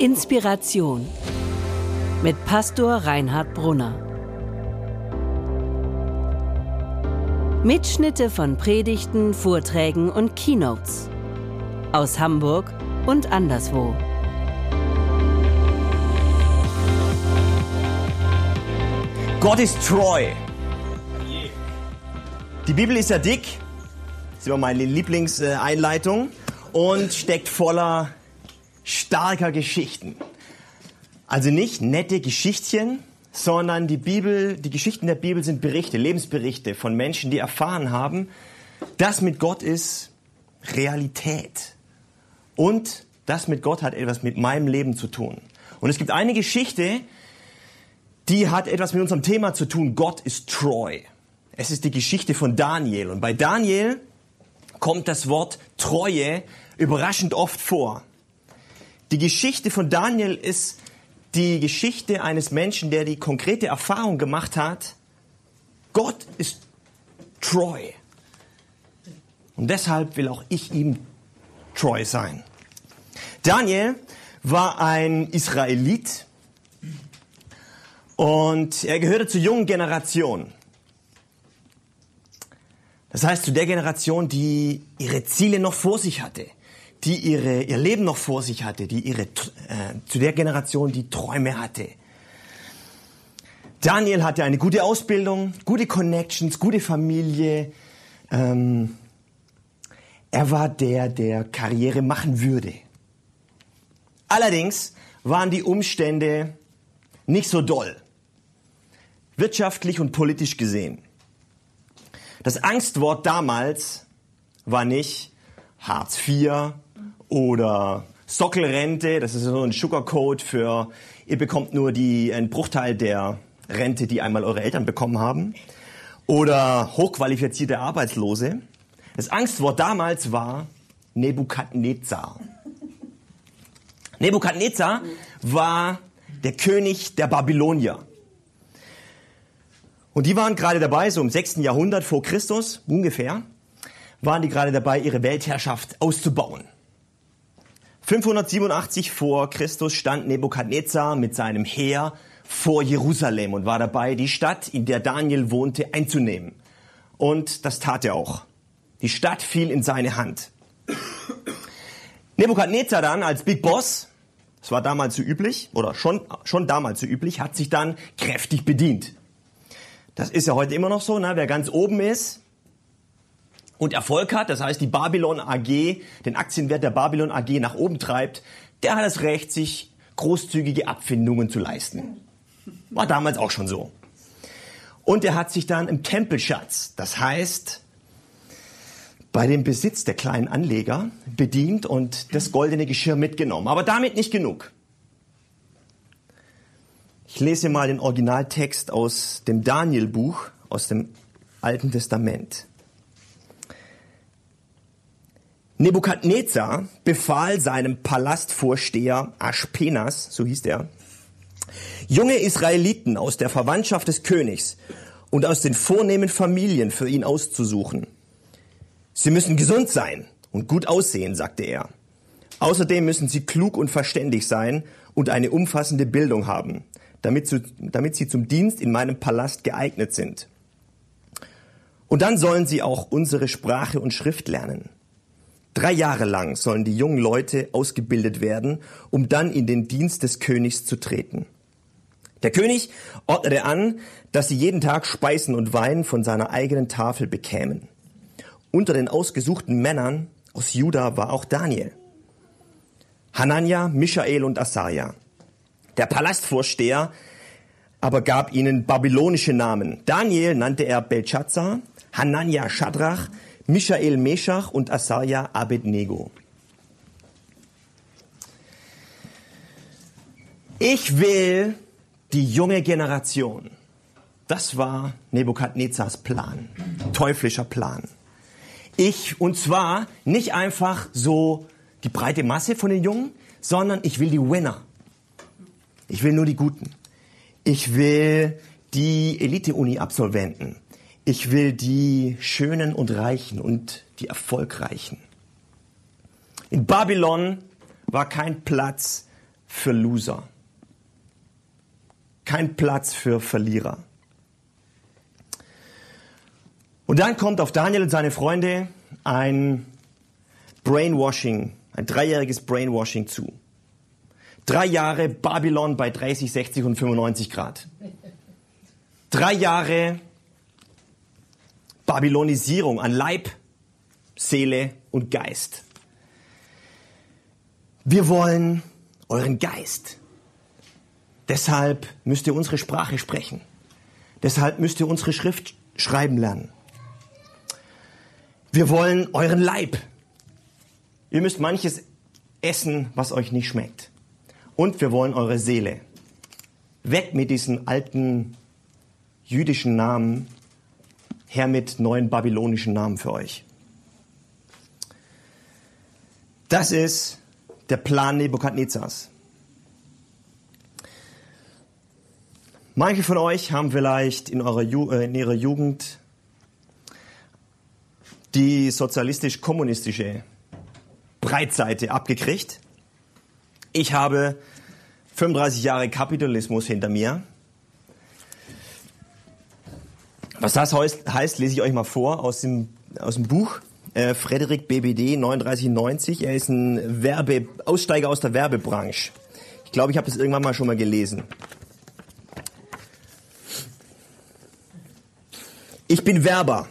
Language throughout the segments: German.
Inspiration mit Pastor Reinhard Brunner. Mitschnitte von Predigten, Vorträgen und Keynotes aus Hamburg und anderswo. Gott ist treu. Die Bibel ist ja dick, das ist immer meine Lieblingseinleitung und steckt voller starker Geschichten. Also nicht nette Geschichtchen, sondern die Bibel, die Geschichten der Bibel sind Berichte, Lebensberichte von Menschen, die erfahren haben, das mit Gott ist Realität. Und das mit Gott hat etwas mit meinem Leben zu tun. Und es gibt eine Geschichte, die hat etwas mit unserem Thema zu tun. Gott ist treu. Es ist die Geschichte von Daniel. Und bei Daniel kommt das Wort Treue überraschend oft vor. Die Geschichte von Daniel ist die Geschichte eines Menschen, der die konkrete Erfahrung gemacht hat, Gott ist treu. Und deshalb will auch ich ihm treu sein. Daniel war ein Israelit und er gehörte zur jungen Generation. Das heißt zu der Generation, die ihre Ziele noch vor sich hatte die ihre, ihr Leben noch vor sich hatte, die ihre, äh, zu der Generation, die Träume hatte. Daniel hatte eine gute Ausbildung, gute Connections, gute Familie. Ähm, er war der, der Karriere machen würde. Allerdings waren die Umstände nicht so doll, wirtschaftlich und politisch gesehen. Das Angstwort damals war nicht Hartz IV oder Sockelrente, das ist so ein Sugarcode für, ihr bekommt nur die, einen Bruchteil der Rente, die einmal eure Eltern bekommen haben. Oder hochqualifizierte Arbeitslose. Das Angstwort damals war Nebukadnezar. Nebukadnezar war der König der Babylonier. Und die waren gerade dabei, so im 6. Jahrhundert vor Christus ungefähr, waren die gerade dabei, ihre Weltherrschaft auszubauen. 587 vor Christus stand Nebukadnezar mit seinem Heer vor Jerusalem und war dabei, die Stadt, in der Daniel wohnte, einzunehmen. Und das tat er auch. Die Stadt fiel in seine Hand. Nebukadnezar dann als Big Boss, das war damals so üblich, oder schon, schon damals so üblich, hat sich dann kräftig bedient. Das ist ja heute immer noch so, ne? wer ganz oben ist, und Erfolg hat, das heißt die Babylon AG, den Aktienwert der Babylon AG nach oben treibt, der hat das Recht, sich großzügige Abfindungen zu leisten. War damals auch schon so. Und er hat sich dann im Tempelschatz, das heißt bei dem Besitz der kleinen Anleger, bedient und das goldene Geschirr mitgenommen. Aber damit nicht genug. Ich lese mal den Originaltext aus dem Daniel-Buch, aus dem Alten Testament. Nebukadnezar befahl seinem Palastvorsteher Aschpenas, so hieß er, junge Israeliten aus der Verwandtschaft des Königs und aus den vornehmen Familien für ihn auszusuchen. Sie müssen gesund sein und gut aussehen, sagte er. Außerdem müssen sie klug und verständig sein und eine umfassende Bildung haben, damit, zu, damit sie zum Dienst in meinem Palast geeignet sind. Und dann sollen sie auch unsere Sprache und Schrift lernen. Drei Jahre lang sollen die jungen Leute ausgebildet werden, um dann in den Dienst des Königs zu treten. Der König ordnete an, dass sie jeden Tag Speisen und Wein von seiner eigenen Tafel bekämen. Unter den ausgesuchten Männern aus Juda war auch Daniel. Hanania, Michael und Asaja. Der Palastvorsteher aber gab ihnen babylonische Namen. Daniel nannte er Belshazzar, Hanania Shadrach, Michael Meshach und Asaja Abednego. Ich will die junge Generation. Das war Nebukadnezars Plan, teuflischer Plan. Ich, und zwar nicht einfach so die breite Masse von den Jungen, sondern ich will die Winner. Ich will nur die Guten. Ich will die Elite-Uni-Absolventen. Ich will die Schönen und Reichen und die Erfolgreichen. In Babylon war kein Platz für Loser. Kein Platz für Verlierer. Und dann kommt auf Daniel und seine Freunde ein Brainwashing, ein dreijähriges Brainwashing zu. Drei Jahre Babylon bei 30, 60 und 95 Grad. Drei Jahre Babylonisierung an Leib, Seele und Geist. Wir wollen euren Geist. Deshalb müsst ihr unsere Sprache sprechen. Deshalb müsst ihr unsere Schrift schreiben lernen. Wir wollen euren Leib. Ihr müsst manches essen, was euch nicht schmeckt. Und wir wollen eure Seele. Weg mit diesen alten jüdischen Namen, her mit neuen babylonischen Namen für euch. Das ist der Plan Nebukadnezars. Manche von euch haben vielleicht in, eurer Ju äh, in ihrer Jugend die sozialistisch-kommunistische Breitseite abgekriegt. Ich habe 35 Jahre Kapitalismus hinter mir. Was das heißt, lese ich euch mal vor aus dem, aus dem Buch. Äh, Frederik BBD 3990. Er ist ein Werbe, Aussteiger aus der Werbebranche. Ich glaube, ich habe das irgendwann mal schon mal gelesen. Ich bin Werber.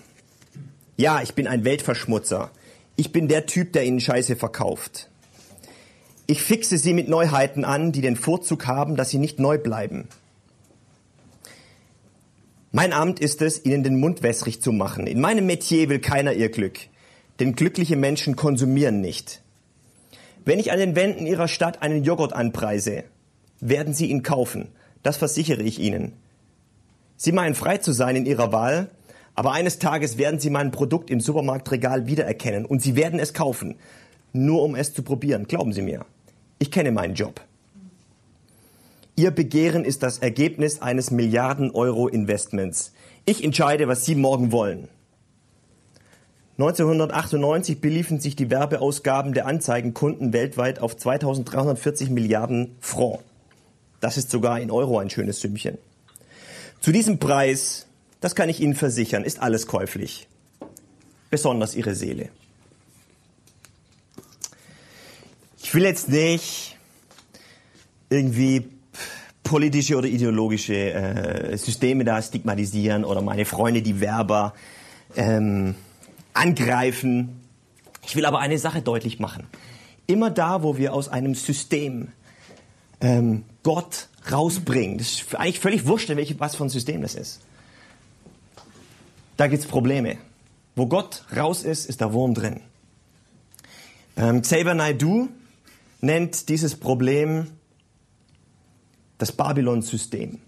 Ja, ich bin ein Weltverschmutzer. Ich bin der Typ, der Ihnen Scheiße verkauft. Ich fixe Sie mit Neuheiten an, die den Vorzug haben, dass sie nicht neu bleiben. Mein Amt ist es, Ihnen den Mund wässrig zu machen. In meinem Metier will keiner Ihr Glück, denn glückliche Menschen konsumieren nicht. Wenn ich an den Wänden Ihrer Stadt einen Joghurt anpreise, werden Sie ihn kaufen. Das versichere ich Ihnen. Sie meinen frei zu sein in Ihrer Wahl, aber eines Tages werden Sie mein Produkt im Supermarktregal wiedererkennen und Sie werden es kaufen, nur um es zu probieren. Glauben Sie mir. Ich kenne meinen Job. Ihr Begehren ist das Ergebnis eines Milliarden Euro Investments. Ich entscheide, was Sie morgen wollen. 1998 beliefen sich die Werbeausgaben der Anzeigenkunden weltweit auf 2340 Milliarden Franc. Das ist sogar in Euro ein schönes Sümmchen. Zu diesem Preis, das kann ich Ihnen versichern, ist alles käuflich. Besonders Ihre Seele. Ich will jetzt nicht irgendwie politische oder ideologische äh, Systeme da stigmatisieren oder meine Freunde, die Werber, ähm, angreifen. Ich will aber eine Sache deutlich machen. Immer da, wo wir aus einem System ähm, Gott rausbringen, das ist eigentlich völlig wurscht, welche, was für ein System das ist. Da gibt es Probleme. Wo Gott raus ist, ist der Wurm drin. Ähm, Xavier Naidoo nennt dieses Problem das Babylon-System.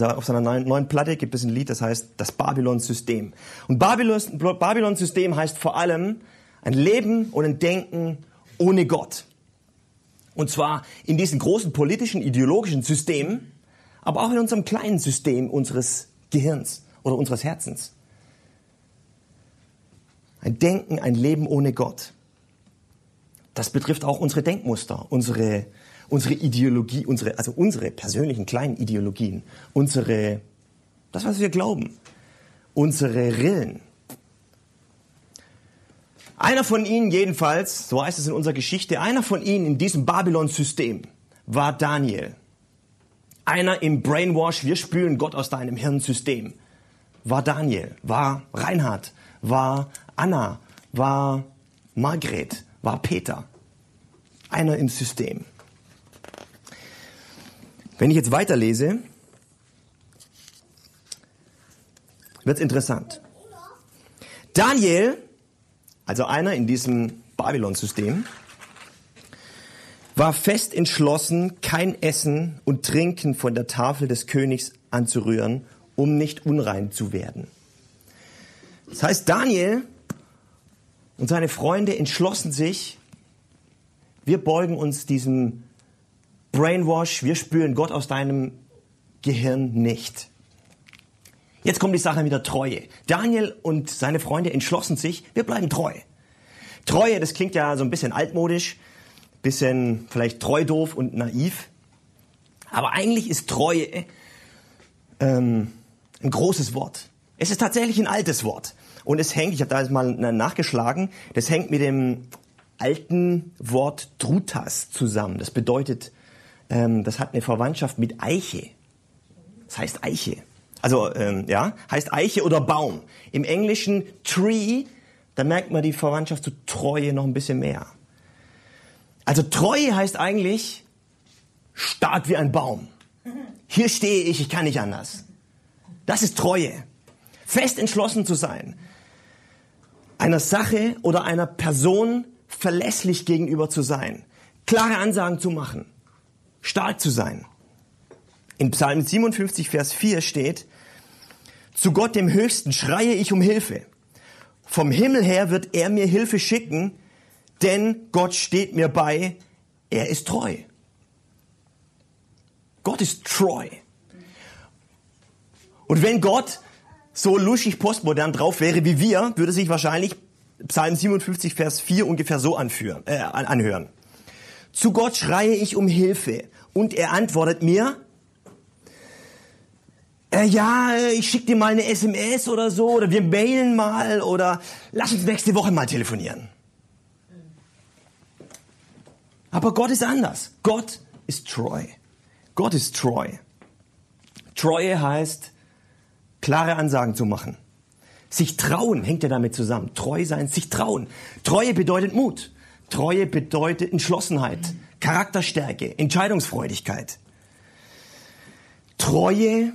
auf seiner neuen, Platte gibt es ein Lied, das heißt das Babylon-System. Und Babylon-System heißt vor allem ein Leben und ein Denken ohne Gott. Und zwar in diesem großen politischen, ideologischen System, aber auch in unserem kleinen System unseres Gehirns oder unseres Herzens. Ein Denken, ein Leben ohne Gott. Das betrifft auch unsere Denkmuster, unsere unsere Ideologie, unsere, also unsere persönlichen kleinen Ideologien, unsere, das, was wir glauben, unsere Rillen. Einer von ihnen jedenfalls, so heißt es in unserer Geschichte, einer von ihnen in diesem Babylon-System war Daniel. Einer im Brainwash, wir spülen Gott aus deinem Hirnsystem, war Daniel, war Reinhard, war Anna, war Margret, war Peter. Einer im System. Wenn ich jetzt weiterlese, wird es interessant. Daniel, also einer in diesem Babylon-System, war fest entschlossen, kein Essen und Trinken von der Tafel des Königs anzurühren, um nicht unrein zu werden. Das heißt, Daniel und seine Freunde entschlossen sich, wir beugen uns diesem Brainwash, wir spüren Gott aus deinem Gehirn nicht. Jetzt kommt die Sache mit der Treue. Daniel und seine Freunde entschlossen sich, wir bleiben treu. Treue, das klingt ja so ein bisschen altmodisch, bisschen vielleicht treu doof und naiv. Aber eigentlich ist Treue ähm, ein großes Wort. Es ist tatsächlich ein altes Wort. Und es hängt, ich habe da jetzt mal nachgeschlagen, das hängt mit dem alten Wort Drutas zusammen. Das bedeutet, ähm, das hat eine Verwandtschaft mit Eiche. Das heißt Eiche. Also ähm, ja, heißt Eiche oder Baum. Im Englischen Tree, da merkt man die Verwandtschaft zu Treue noch ein bisschen mehr. Also Treue heißt eigentlich stark wie ein Baum. Hier stehe ich, ich kann nicht anders. Das ist Treue. Fest entschlossen zu sein einer Sache oder einer Person verlässlich gegenüber zu sein, klare Ansagen zu machen, stark zu sein. In Psalm 57, Vers 4 steht, zu Gott dem Höchsten schreie ich um Hilfe. Vom Himmel her wird er mir Hilfe schicken, denn Gott steht mir bei, er ist treu. Gott ist treu. Und wenn Gott so luschig postmodern drauf wäre wie wir, würde sich wahrscheinlich Psalm 57, Vers 4 ungefähr so anführen, äh, anhören. Zu Gott schreie ich um Hilfe und er antwortet mir, äh, ja, ich schicke dir mal eine SMS oder so oder wir mailen mal oder lass uns nächste Woche mal telefonieren. Aber Gott ist anders. Gott ist treu. Gott ist treu. Treue heißt, klare Ansagen zu machen. Sich trauen hängt ja damit zusammen. Treu sein, sich trauen. Treue bedeutet Mut. Treue bedeutet Entschlossenheit, Charakterstärke, Entscheidungsfreudigkeit. Treue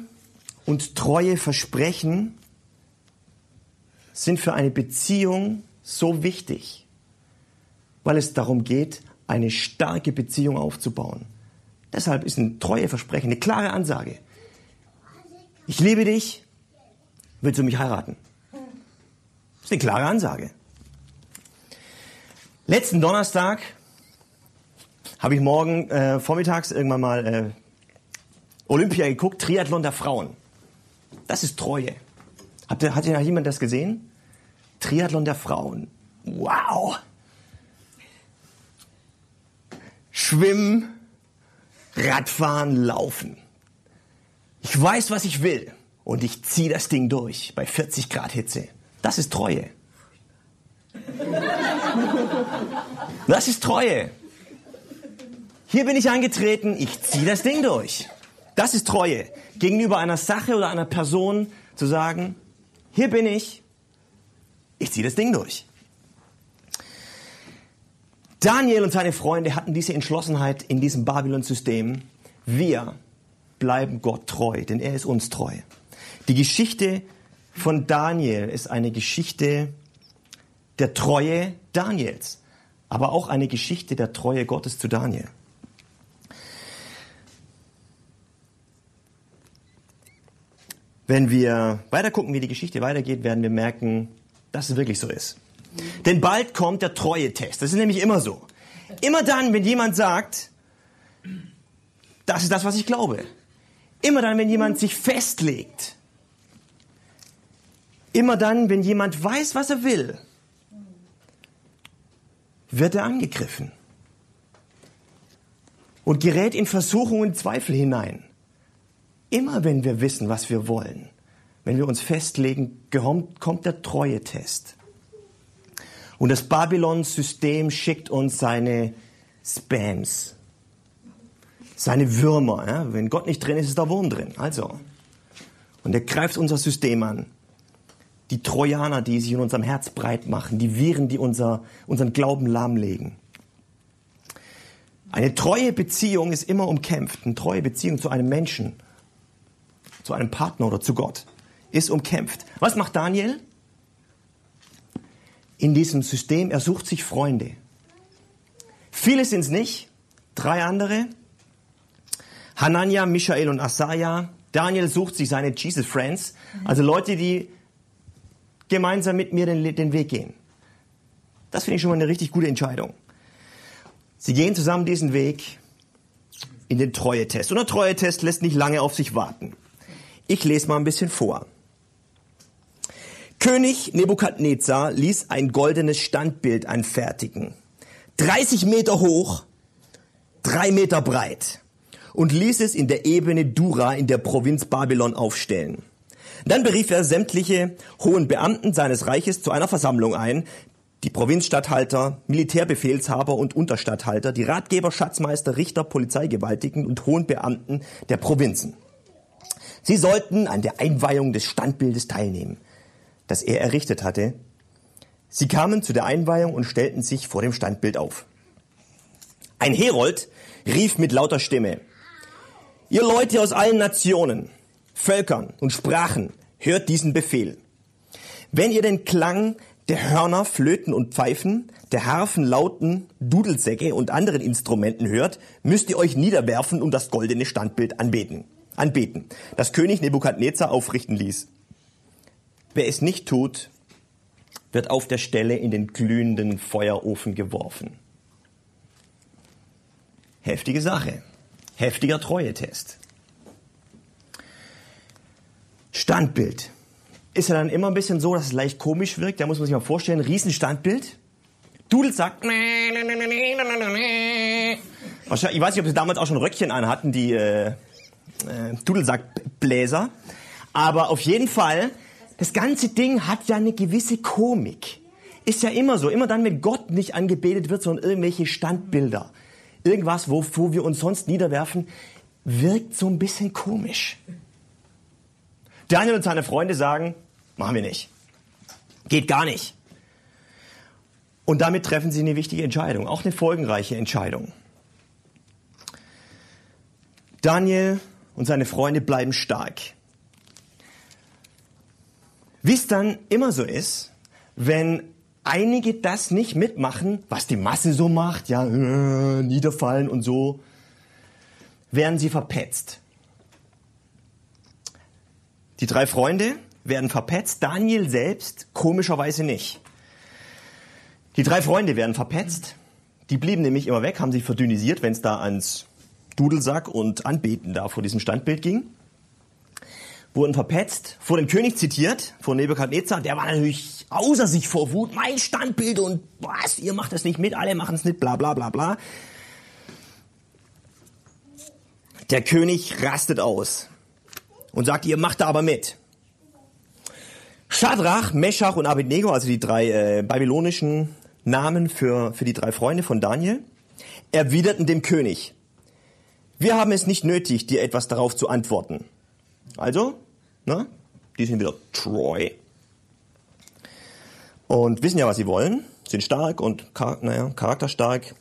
und treue Versprechen sind für eine Beziehung so wichtig, weil es darum geht, eine starke Beziehung aufzubauen. Deshalb ist ein treue Versprechen eine klare Ansage. Ich liebe dich, Willst du mich heiraten? Das ist eine klare Ansage. Letzten Donnerstag habe ich morgen äh, vormittags irgendwann mal äh, Olympia geguckt, Triathlon der Frauen. Das ist Treue. Hat, hat jemand das gesehen? Triathlon der Frauen. Wow! Schwimmen, Radfahren, Laufen. Ich weiß, was ich will und ich ziehe das Ding durch bei 40 Grad Hitze. Das ist Treue. Das ist Treue. Hier bin ich angetreten, ich ziehe das Ding durch. Das ist Treue. Gegenüber einer Sache oder einer Person zu sagen, hier bin ich, ich ziehe das Ding durch. Daniel und seine Freunde hatten diese Entschlossenheit in diesem Babylon-System. Wir bleiben Gott treu, denn er ist uns treu. Die Geschichte von Daniel ist eine Geschichte der Treue Daniels, aber auch eine Geschichte der Treue Gottes zu Daniel. Wenn wir weiter gucken, wie die Geschichte weitergeht, werden wir merken, dass es wirklich so ist. Denn bald kommt der Treue-Test. Das ist nämlich immer so. Immer dann, wenn jemand sagt, das ist das, was ich glaube. Immer dann, wenn jemand sich festlegt, Immer dann, wenn jemand weiß, was er will, wird er angegriffen und gerät in Versuchung und Zweifel hinein. Immer wenn wir wissen, was wir wollen, wenn wir uns festlegen, kommt der Treue-Test. Und das Babylon-System schickt uns seine Spams, seine Würmer. Ja? Wenn Gott nicht drin ist, ist der Wurm drin. Also. Und er greift unser System an die Trojaner, die sich in unserem Herz breit machen, die Viren, die unser, unseren Glauben lahmlegen. Eine treue Beziehung ist immer umkämpft. Eine treue Beziehung zu einem Menschen, zu einem Partner oder zu Gott ist umkämpft. Was macht Daniel? In diesem System, er sucht sich Freunde. Viele sind es nicht, drei andere. Hanania, Michael und Asaja. Daniel sucht sich seine Jesus Friends, also Leute, die gemeinsam mit mir den, den Weg gehen. Das finde ich schon mal eine richtig gute Entscheidung. Sie gehen zusammen diesen Weg in den Treue-Test. Und der Treue-Test lässt nicht lange auf sich warten. Ich lese mal ein bisschen vor. König Nebukadnezar ließ ein goldenes Standbild anfertigen. 30 Meter hoch, drei Meter breit, und ließ es in der Ebene Dura in der Provinz Babylon aufstellen. Dann berief er sämtliche hohen Beamten seines Reiches zu einer Versammlung ein, die Provinzstatthalter, Militärbefehlshaber und Unterstatthalter, die Ratgeber, Schatzmeister, Richter, Polizeigewaltigen und hohen Beamten der Provinzen. Sie sollten an der Einweihung des Standbildes teilnehmen, das er errichtet hatte. Sie kamen zu der Einweihung und stellten sich vor dem Standbild auf. Ein Herold rief mit lauter Stimme, Ihr Leute aus allen Nationen, Völkern und Sprachen, hört diesen Befehl. Wenn ihr den Klang der Hörner, Flöten und Pfeifen, der Harfen, Lauten, Dudelsäcke und anderen Instrumenten hört, müsst ihr euch niederwerfen und das goldene Standbild anbeten, anbeten, das König Nebukadnezar aufrichten ließ. Wer es nicht tut, wird auf der Stelle in den glühenden Feuerofen geworfen. Heftige Sache. Heftiger Treuetest. Standbild. Ist ja dann immer ein bisschen so, dass es leicht komisch wirkt. Da muss man sich mal vorstellen, Riesenstandbild. Dudel sagt. Ich weiß nicht, ob sie damals auch schon Röckchen an hatten, die äh, äh, Dudelsackbläser. Aber auf jeden Fall, das ganze Ding hat ja eine gewisse Komik. Ist ja immer so. Immer dann, wenn Gott nicht angebetet wird, sondern irgendwelche Standbilder irgendwas, wo, wo wir uns sonst niederwerfen, wirkt so ein bisschen komisch. Daniel und seine Freunde sagen, machen wir nicht. Geht gar nicht. Und damit treffen sie eine wichtige Entscheidung, auch eine folgenreiche Entscheidung. Daniel und seine Freunde bleiben stark. Wie es dann immer so ist, wenn einige das nicht mitmachen, was die Masse so macht, ja, niederfallen und so, werden sie verpetzt. Die drei Freunde werden verpetzt, Daniel selbst komischerweise nicht. Die drei Freunde werden verpetzt, die blieben nämlich immer weg, haben sich verdünnisiert, wenn es da ans Dudelsack und Anbeten da vor diesem Standbild ging. Wurden verpetzt, vor dem König zitiert, vor Nebukadnezar, der war natürlich außer sich vor Wut, mein Standbild und was, ihr macht das nicht mit, alle machen es nicht, bla bla bla bla. Der König rastet aus und sagt, ihr macht da aber mit. Shadrach, Meshach und Abednego, also die drei äh, babylonischen Namen für, für die drei Freunde von Daniel, erwiderten dem König, wir haben es nicht nötig, dir etwas darauf zu antworten. Also, ne, die sind wieder Troy. Und wissen ja, was sie wollen, sind stark und naja, charakterstark.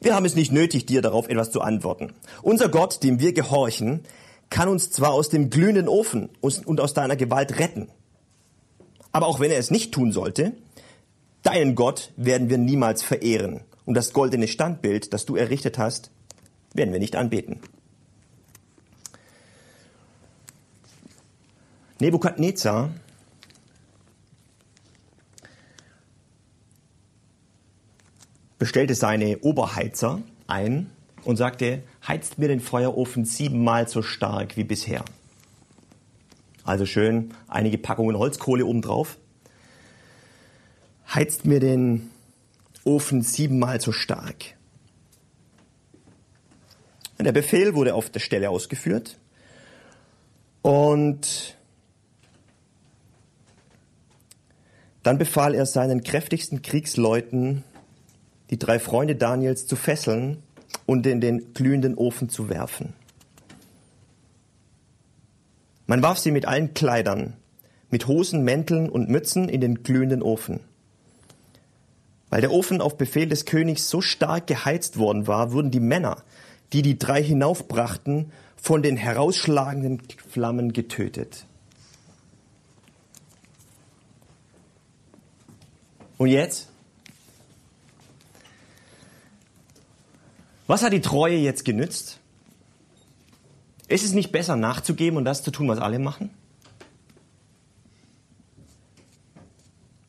Wir haben es nicht nötig, dir darauf etwas zu antworten. Unser Gott, dem wir gehorchen, kann uns zwar aus dem glühenden Ofen und aus deiner Gewalt retten. Aber auch wenn er es nicht tun sollte, deinen Gott werden wir niemals verehren. Und das goldene Standbild, das du errichtet hast, werden wir nicht anbeten. Nebukadnezar bestellte seine Oberheizer ein und sagte, heizt mir den Feuerofen siebenmal so stark wie bisher. Also schön einige Packungen Holzkohle obendrauf. Heizt mir den Ofen siebenmal so stark. Der Befehl wurde auf der Stelle ausgeführt und Dann befahl er seinen kräftigsten Kriegsleuten, die drei Freunde Daniels zu fesseln und in den glühenden Ofen zu werfen. Man warf sie mit allen Kleidern, mit Hosen, Mänteln und Mützen in den glühenden Ofen. Weil der Ofen auf Befehl des Königs so stark geheizt worden war, wurden die Männer, die die drei hinaufbrachten, von den herausschlagenden Flammen getötet. Und jetzt? Was hat die Treue jetzt genützt? Ist es nicht besser nachzugeben und das zu tun, was alle machen?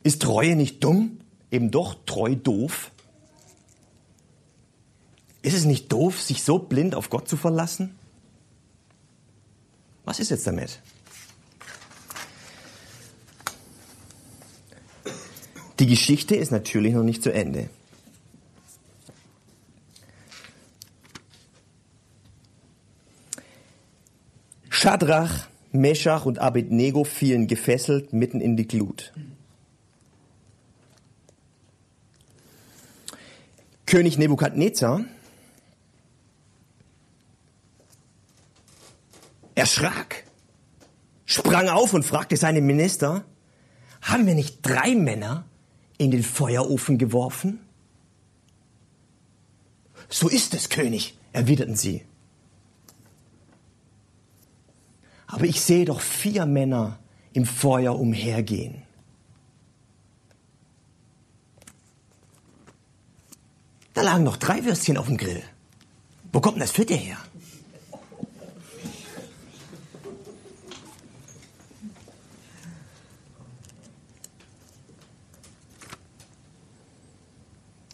Ist Treue nicht dumm? Eben doch treu doof? Ist es nicht doof, sich so blind auf Gott zu verlassen? Was ist jetzt damit? Die Geschichte ist natürlich noch nicht zu Ende. Schadrach, Meschach und Abednego fielen gefesselt mitten in die Glut. König Nebukadnezar erschrak, sprang auf und fragte seine Minister, haben wir nicht drei Männer in den Feuerofen geworfen? So ist es, König, erwiderten sie. Aber ich sehe doch vier Männer im Feuer umhergehen. Da lagen noch drei Würstchen auf dem Grill. Wo kommt denn das vierte her?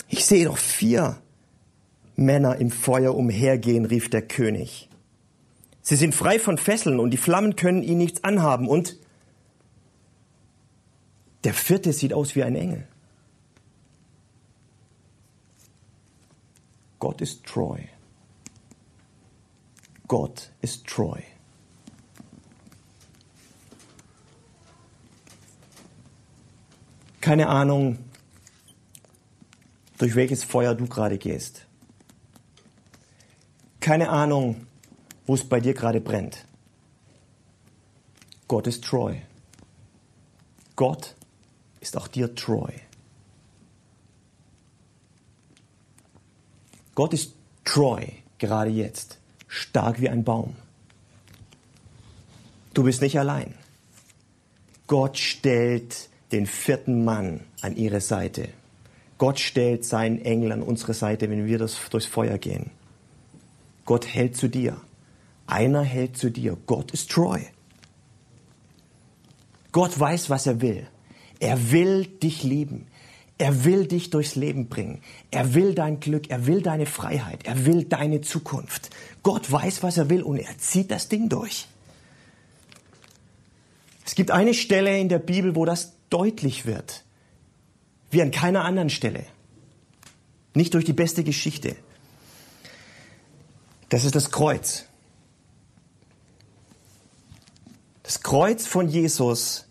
Ich sehe doch vier Männer im Feuer umhergehen, rief der König. Sie sind frei von Fesseln und die Flammen können ihnen nichts anhaben. Und der vierte sieht aus wie ein Engel. Gott ist treu. Gott ist treu. Keine Ahnung, durch welches Feuer du gerade gehst. Keine Ahnung, wo es bei dir gerade brennt. Gott ist treu. Gott ist auch dir treu. Gott ist treu, gerade jetzt, stark wie ein Baum. Du bist nicht allein. Gott stellt den vierten Mann an ihre Seite. Gott stellt seinen Engel an unsere Seite, wenn wir das durchs Feuer gehen. Gott hält zu dir. Einer hält zu dir. Gott ist treu. Gott weiß, was er will. Er will dich lieben. Er will dich durchs Leben bringen. Er will dein Glück. Er will deine Freiheit. Er will deine Zukunft. Gott weiß, was er will und er zieht das Ding durch. Es gibt eine Stelle in der Bibel, wo das deutlich wird. Wie an keiner anderen Stelle. Nicht durch die beste Geschichte. Das ist das Kreuz. Das Kreuz von Jesus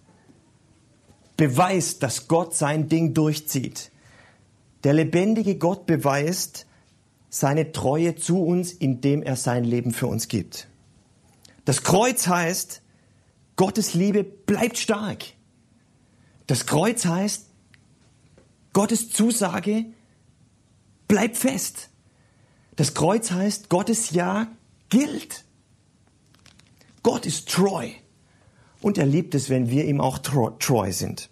beweist, dass Gott sein Ding durchzieht. Der lebendige Gott beweist seine Treue zu uns, indem er sein Leben für uns gibt. Das Kreuz heißt, Gottes Liebe bleibt stark. Das Kreuz heißt, Gottes Zusage bleibt fest. Das Kreuz heißt, Gottes Ja gilt. Gott ist treu. Und er liebt es, wenn wir ihm auch treu sind.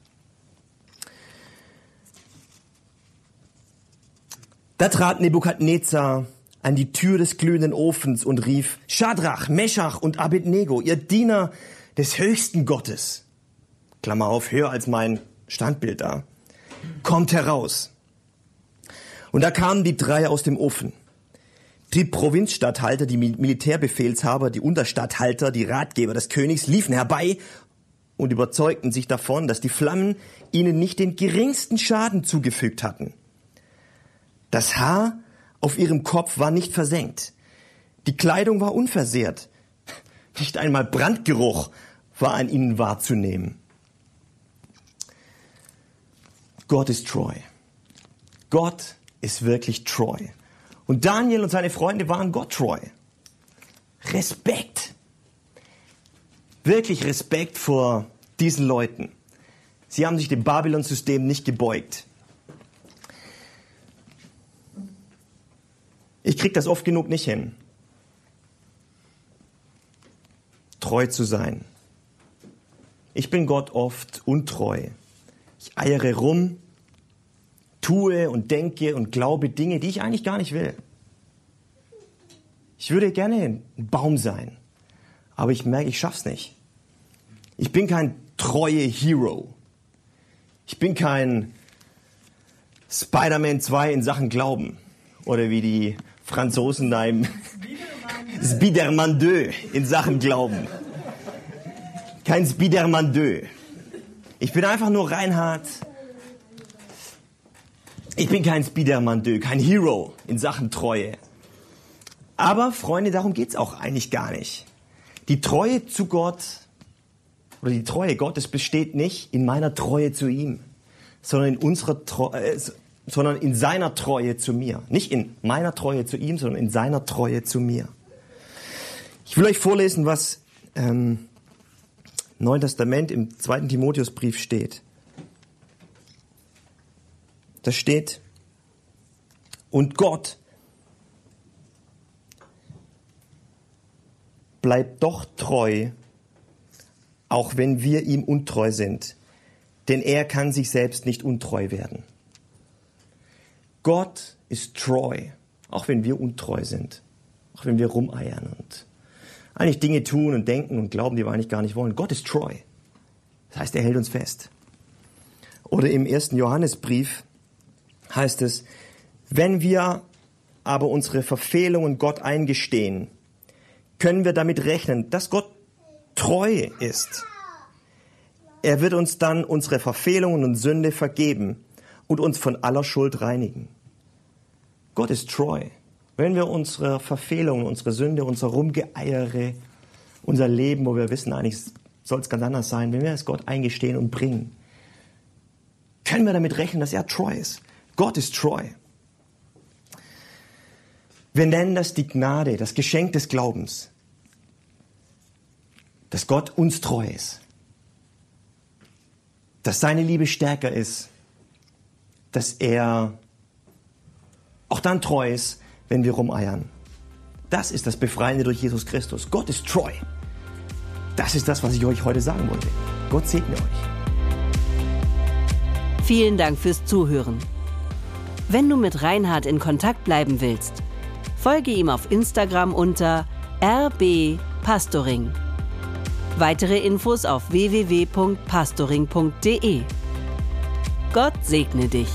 Da trat Nebukadnezar an die Tür des glühenden Ofens und rief, Schadrach, Meschach und Abednego, ihr Diener des höchsten Gottes. Klammer auf, höher als mein Standbild da. Kommt heraus. Und da kamen die drei aus dem Ofen die Provinzstatthalter, die Militärbefehlshaber, die Unterstatthalter, die Ratgeber des Königs liefen herbei und überzeugten sich davon, dass die Flammen ihnen nicht den geringsten Schaden zugefügt hatten. Das Haar auf ihrem Kopf war nicht versenkt. Die Kleidung war unversehrt. Nicht einmal Brandgeruch war an ihnen wahrzunehmen. Gott ist treu. Gott ist wirklich treu. Und Daniel und seine Freunde waren Gott treu. Respekt. Wirklich Respekt vor diesen Leuten. Sie haben sich dem Babylon-System nicht gebeugt. Ich krieg das oft genug nicht hin. Treu zu sein. Ich bin Gott oft untreu. Ich eiere rum tue und denke und glaube Dinge, die ich eigentlich gar nicht will. Ich würde gerne ein Baum sein, aber ich merke, ich schaff's nicht. Ich bin kein treue Hero. Ich bin kein Spider-Man 2 in Sachen Glauben oder wie die Franzosen da im Spider-Man 2 in Sachen Glauben. Kein Spider-Man 2. Ich bin einfach nur Reinhard ich bin kein Spiderman 2, kein Hero in Sachen Treue. Aber Freunde, darum geht's auch eigentlich gar nicht. Die Treue zu Gott oder die Treue Gottes besteht nicht in meiner Treue zu ihm, sondern in unserer Treue, äh, sondern in seiner Treue zu mir. Nicht in meiner Treue zu ihm, sondern in seiner Treue zu mir. Ich will euch vorlesen, was ähm, Neuen Testament im zweiten Timotheusbrief steht. Da steht, und Gott bleibt doch treu, auch wenn wir ihm untreu sind, denn er kann sich selbst nicht untreu werden. Gott ist treu, auch wenn wir untreu sind, auch wenn wir rumeiern und eigentlich Dinge tun und denken und glauben, die wir eigentlich gar nicht wollen. Gott ist treu. Das heißt, er hält uns fest. Oder im ersten Johannesbrief heißt es, wenn wir aber unsere Verfehlungen Gott eingestehen, können wir damit rechnen, dass Gott treu ist. Er wird uns dann unsere Verfehlungen und Sünde vergeben und uns von aller Schuld reinigen. Gott ist treu. Wenn wir unsere Verfehlungen, unsere Sünde, unser Rumgeeiere, unser Leben, wo wir wissen, eigentlich soll es ganz anders sein, wenn wir es Gott eingestehen und bringen, können wir damit rechnen, dass er treu ist. Gott ist treu. Wir nennen das die Gnade, das Geschenk des Glaubens, dass Gott uns treu ist, dass seine Liebe stärker ist, dass er auch dann treu ist, wenn wir rumeiern. Das ist das Befreiende durch Jesus Christus. Gott ist treu. Das ist das, was ich euch heute sagen wollte. Gott segne euch. Vielen Dank fürs Zuhören. Wenn du mit Reinhard in Kontakt bleiben willst, folge ihm auf Instagram unter rbpastoring. Weitere Infos auf www.pastoring.de. Gott segne dich.